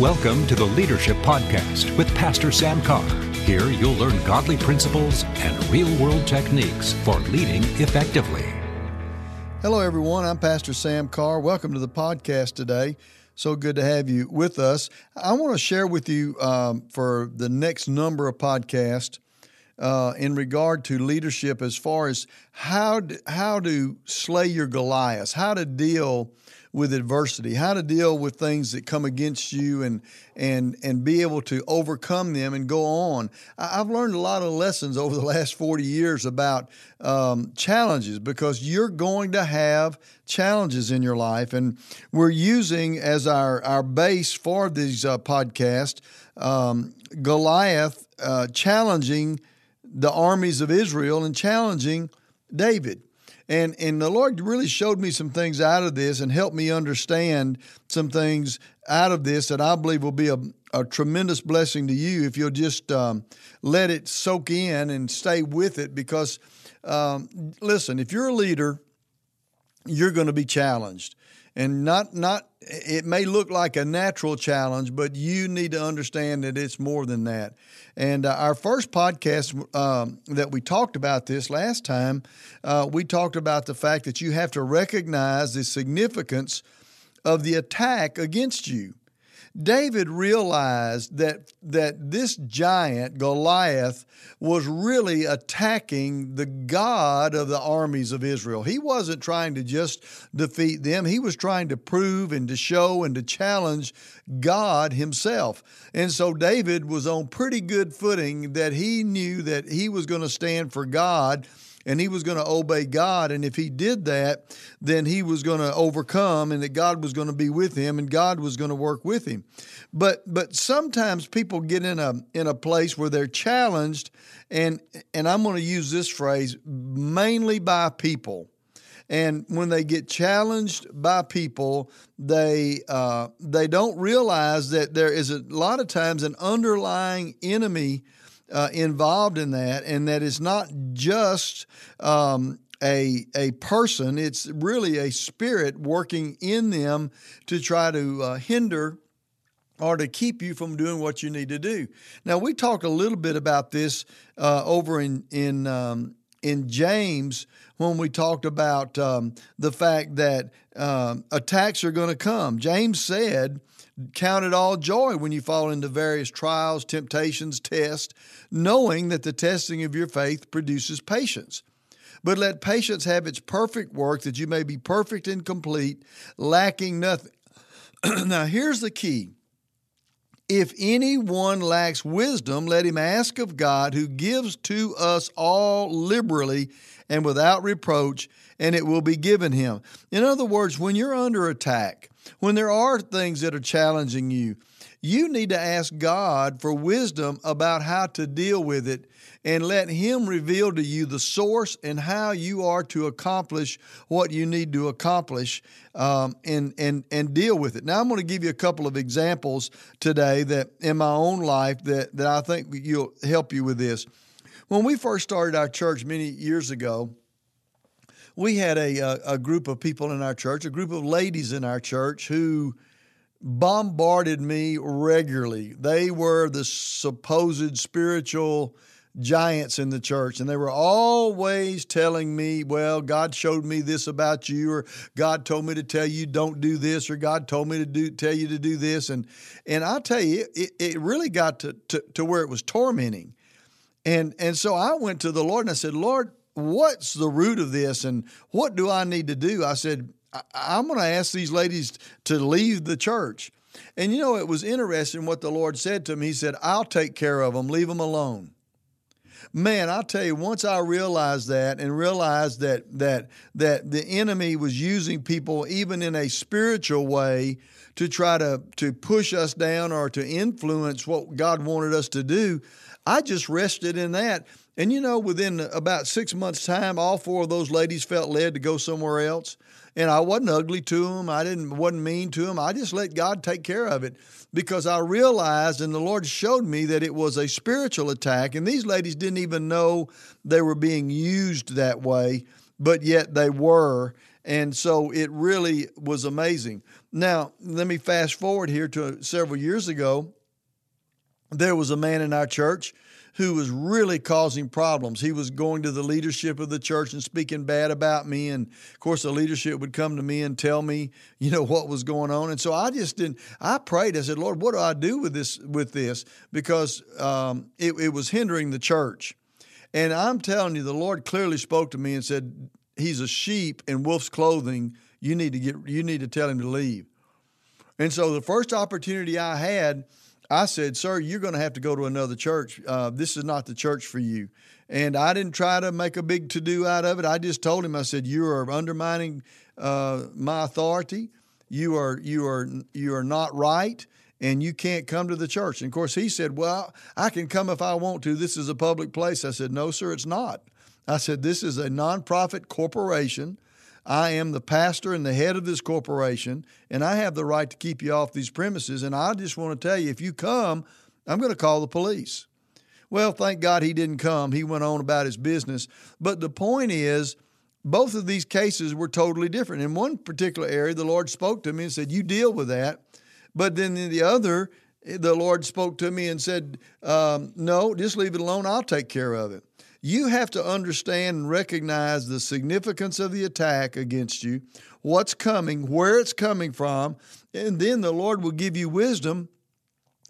Welcome to the Leadership Podcast with Pastor Sam Carr. Here you'll learn godly principles and real world techniques for leading effectively. Hello, everyone. I'm Pastor Sam Carr. Welcome to the podcast today. So good to have you with us. I want to share with you um, for the next number of podcasts uh, in regard to leadership as far as how how to slay your Goliath, how to deal with adversity, how to deal with things that come against you and and and be able to overcome them and go on. I've learned a lot of lessons over the last 40 years about um, challenges because you're going to have challenges in your life, and we're using as our our base for these uh, podcasts um, Goliath uh, challenging the armies of Israel and challenging David. And and the Lord really showed me some things out of this and helped me understand some things out of this that I believe will be a, a tremendous blessing to you if you'll just um, let it soak in and stay with it. Because um, listen, if you're a leader, you're going to be challenged and not not it may look like a natural challenge, but you need to understand that it's more than that. And uh, our first podcast um, that we talked about this last time, uh, we talked about the fact that you have to recognize the significance of the attack against you. David realized that that this giant Goliath was really attacking the God of the armies of Israel. He wasn't trying to just defeat them. He was trying to prove and to show and to challenge God himself. And so David was on pretty good footing that he knew that he was going to stand for God and he was going to obey God. And if he did that, then he was going to overcome and that God was going to be with him and God was going to work with him. But but sometimes people get in a in a place where they're challenged and and I'm going to use this phrase mainly by people. And when they get challenged by people, they uh, they don't realize that there is a lot of times an underlying enemy uh, involved in that, and that it's not just um, a a person; it's really a spirit working in them to try to uh, hinder or to keep you from doing what you need to do. Now, we talked a little bit about this uh, over in in um, in James when we talked about um, the fact that um, attacks are going to come. James said Count it all joy when you fall into various trials, temptations, tests, knowing that the testing of your faith produces patience. But let patience have its perfect work, that you may be perfect and complete, lacking nothing. now, here's the key. If anyone lacks wisdom, let him ask of God, who gives to us all liberally and without reproach, and it will be given him. In other words, when you're under attack, when there are things that are challenging you, you need to ask God for wisdom about how to deal with it and let Him reveal to you the source and how you are to accomplish what you need to accomplish um, and, and, and deal with it. Now, I'm going to give you a couple of examples today that in my own life that, that I think will help you with this. When we first started our church many years ago, we had a, a, a group of people in our church, a group of ladies in our church who bombarded me regularly. They were the supposed spiritual giants in the church, and they were always telling me, Well, God showed me this about you, or God told me to tell you don't do this, or God told me to do tell you to do this. And and I tell you, it, it really got to, to, to where it was tormenting. And and so I went to the Lord and I said, Lord, what's the root of this and what do I need to do? I said, I'm going to ask these ladies to leave the church. And you know, it was interesting what the Lord said to me. He said, I'll take care of them, leave them alone. Man, I'll tell you, once I realized that and realized that that that the enemy was using people even in a spiritual way to try to to push us down or to influence what God wanted us to do, I just rested in that and you know, within about six months' time, all four of those ladies felt led to go somewhere else. And I wasn't ugly to them. I didn't wasn't mean to them. I just let God take care of it because I realized, and the Lord showed me that it was a spiritual attack. And these ladies didn't even know they were being used that way, but yet they were. And so it really was amazing. Now, let me fast forward here to several years ago. There was a man in our church who was really causing problems. He was going to the leadership of the church and speaking bad about me. And of course, the leadership would come to me and tell me, you know, what was going on. And so I just didn't, I prayed. I said, Lord, what do I do with this, with this? Because um, it, it was hindering the church. And I'm telling you, the Lord clearly spoke to me and said, He's a sheep in wolf's clothing. You need to get, you need to tell him to leave. And so the first opportunity I had, I said, Sir, you're going to have to go to another church. Uh, this is not the church for you. And I didn't try to make a big to do out of it. I just told him, I said, You are undermining uh, my authority. You are, you, are, you are not right, and you can't come to the church. And of course, he said, Well, I can come if I want to. This is a public place. I said, No, sir, it's not. I said, This is a nonprofit corporation. I am the pastor and the head of this corporation, and I have the right to keep you off these premises. And I just want to tell you if you come, I'm going to call the police. Well, thank God he didn't come. He went on about his business. But the point is, both of these cases were totally different. In one particular area, the Lord spoke to me and said, You deal with that. But then in the other, the Lord spoke to me and said, um, No, just leave it alone. I'll take care of it. You have to understand and recognize the significance of the attack against you, what's coming, where it's coming from, and then the Lord will give you wisdom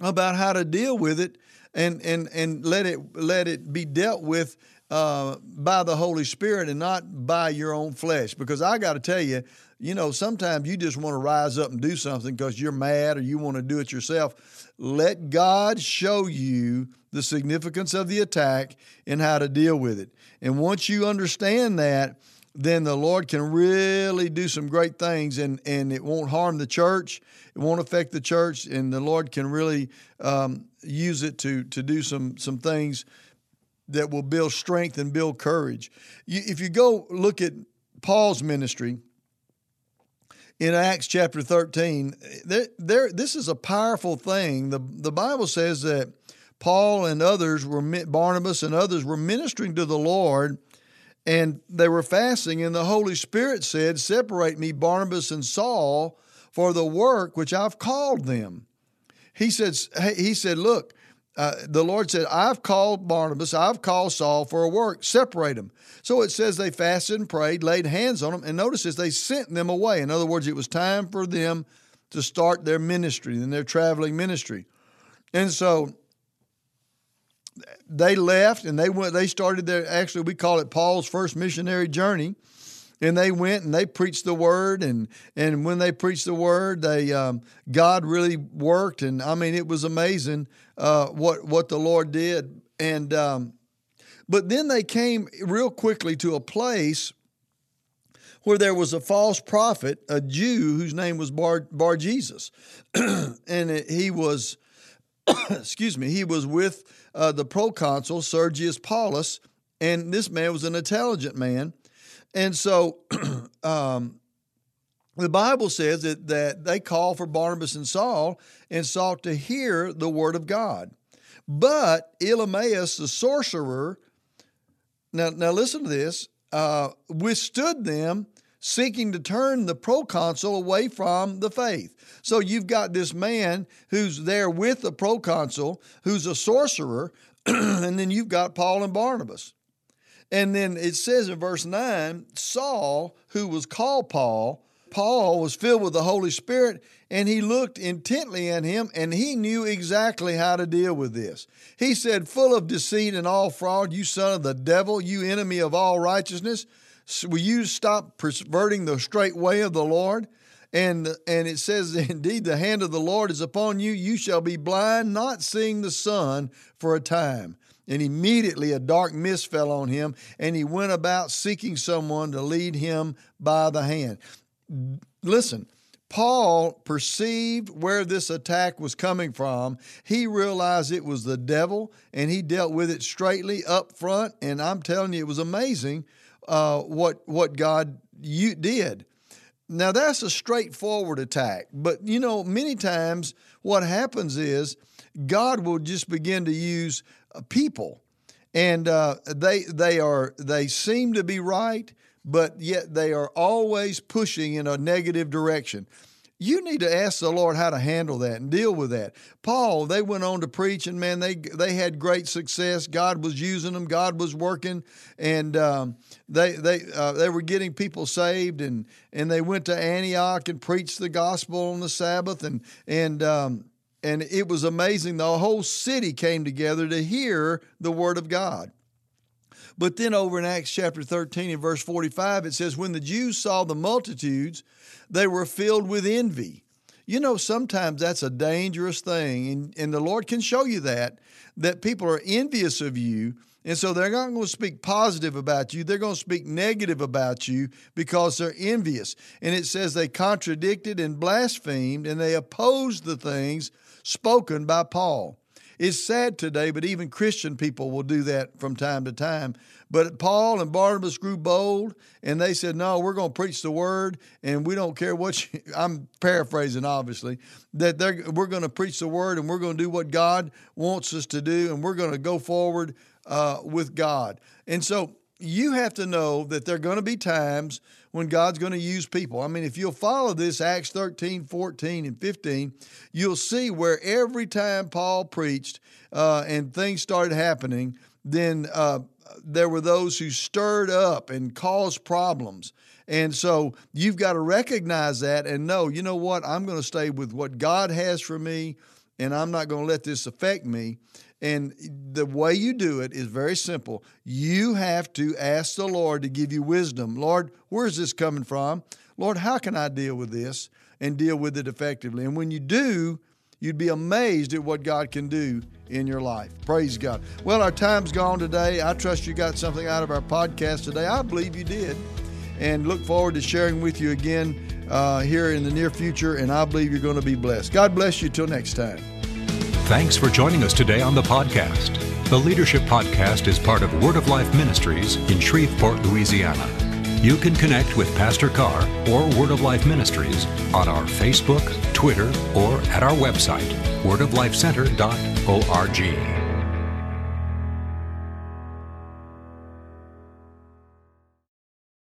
about how to deal with it and and and let it let it be dealt with uh, by the Holy Spirit and not by your own flesh. Because I got to tell you, you know, sometimes you just want to rise up and do something because you're mad or you want to do it yourself. Let God show you the significance of the attack and how to deal with it. And once you understand that, then the Lord can really do some great things and, and it won't harm the church. It won't affect the church. And the Lord can really um, use it to, to do some, some things that will build strength and build courage. You, if you go look at Paul's ministry, in Acts chapter 13, there, there, this is a powerful thing. The, the Bible says that Paul and others were, Barnabas and others were ministering to the Lord and they were fasting, and the Holy Spirit said, Separate me, Barnabas and Saul, for the work which I've called them. He said, he said Look, uh, the Lord said, I've called Barnabas, I've called Saul for a work, separate them. So it says they fasted and prayed, laid hands on them, and notice this, they sent them away. In other words, it was time for them to start their ministry and their traveling ministry. And so they left and they went, they started their, actually, we call it Paul's first missionary journey. And they went and they preached the word. And and when they preached the word they um, god really worked. And i mean it was amazing uh, what what the lord did. And um, but then they came real quickly to a place where there was a false prophet a jew whose name was bar, bar jesus. And he was excuse me he was with uh, the proconsul sergius paulus and this man was an intelligent man and so um, the Bible says that, that they called for Barnabas and Saul and sought to hear the word of God. But Elymas, the sorcerer, now, now listen to this, uh, withstood them, seeking to turn the proconsul away from the faith. So you've got this man who's there with the proconsul, who's a sorcerer, and then you've got Paul and Barnabas. And then it says in verse 9 Saul, who was called Paul, Paul was filled with the Holy Spirit and he looked intently at him and he knew exactly how to deal with this. He said, Full of deceit and all fraud, you son of the devil, you enemy of all righteousness, will you stop perverting the straight way of the Lord? And, and it says, Indeed, the hand of the Lord is upon you. You shall be blind, not seeing the sun for a time. And immediately a dark mist fell on him, and he went about seeking someone to lead him by the hand. Listen, Paul perceived where this attack was coming from. He realized it was the devil, and he dealt with it straightly up front. And I'm telling you, it was amazing uh, what what God you did. Now that's a straightforward attack, but you know, many times what happens is God will just begin to use people, and uh, they they are they seem to be right, but yet they are always pushing in a negative direction. You need to ask the Lord how to handle that and deal with that. Paul, they went on to preach, and man, they they had great success. God was using them. God was working, and um, they they uh, they were getting people saved, and and they went to Antioch and preached the gospel on the Sabbath, and and um, and it was amazing. The whole city came together to hear the word of God. But then over in Acts chapter 13 and verse 45, it says, When the Jews saw the multitudes, they were filled with envy. You know, sometimes that's a dangerous thing, and, and the Lord can show you that, that people are envious of you. And so they're not going to speak positive about you. They're going to speak negative about you because they're envious. And it says they contradicted and blasphemed and they opposed the things spoken by Paul. It's sad today, but even Christian people will do that from time to time. But Paul and Barnabas grew bold and they said, No, we're going to preach the word and we don't care what you, I'm paraphrasing, obviously, that we're going to preach the word and we're going to do what God wants us to do and we're going to go forward uh, with God. And so you have to know that there are going to be times when God's going to use people. I mean, if you'll follow this, Acts 13, 14, and 15, you'll see where every time Paul preached uh, and things started happening, then uh, there were those who stirred up and caused problems. And so you've got to recognize that and know, you know what, I'm going to stay with what God has for me, and I'm not going to let this affect me. And the way you do it is very simple. You have to ask the Lord to give you wisdom. Lord, where's this coming from? Lord, how can I deal with this and deal with it effectively? And when you do, you'd be amazed at what God can do in your life. Praise God. Well, our time's gone today. I trust you got something out of our podcast today. I believe you did. And look forward to sharing with you again uh, here in the near future. And I believe you're going to be blessed. God bless you till next time. Thanks for joining us today on the podcast. The Leadership Podcast is part of Word of Life Ministries in Shreveport, Louisiana. You can connect with Pastor Carr or Word of Life Ministries on our Facebook, Twitter, or at our website, wordoflifecenter.org.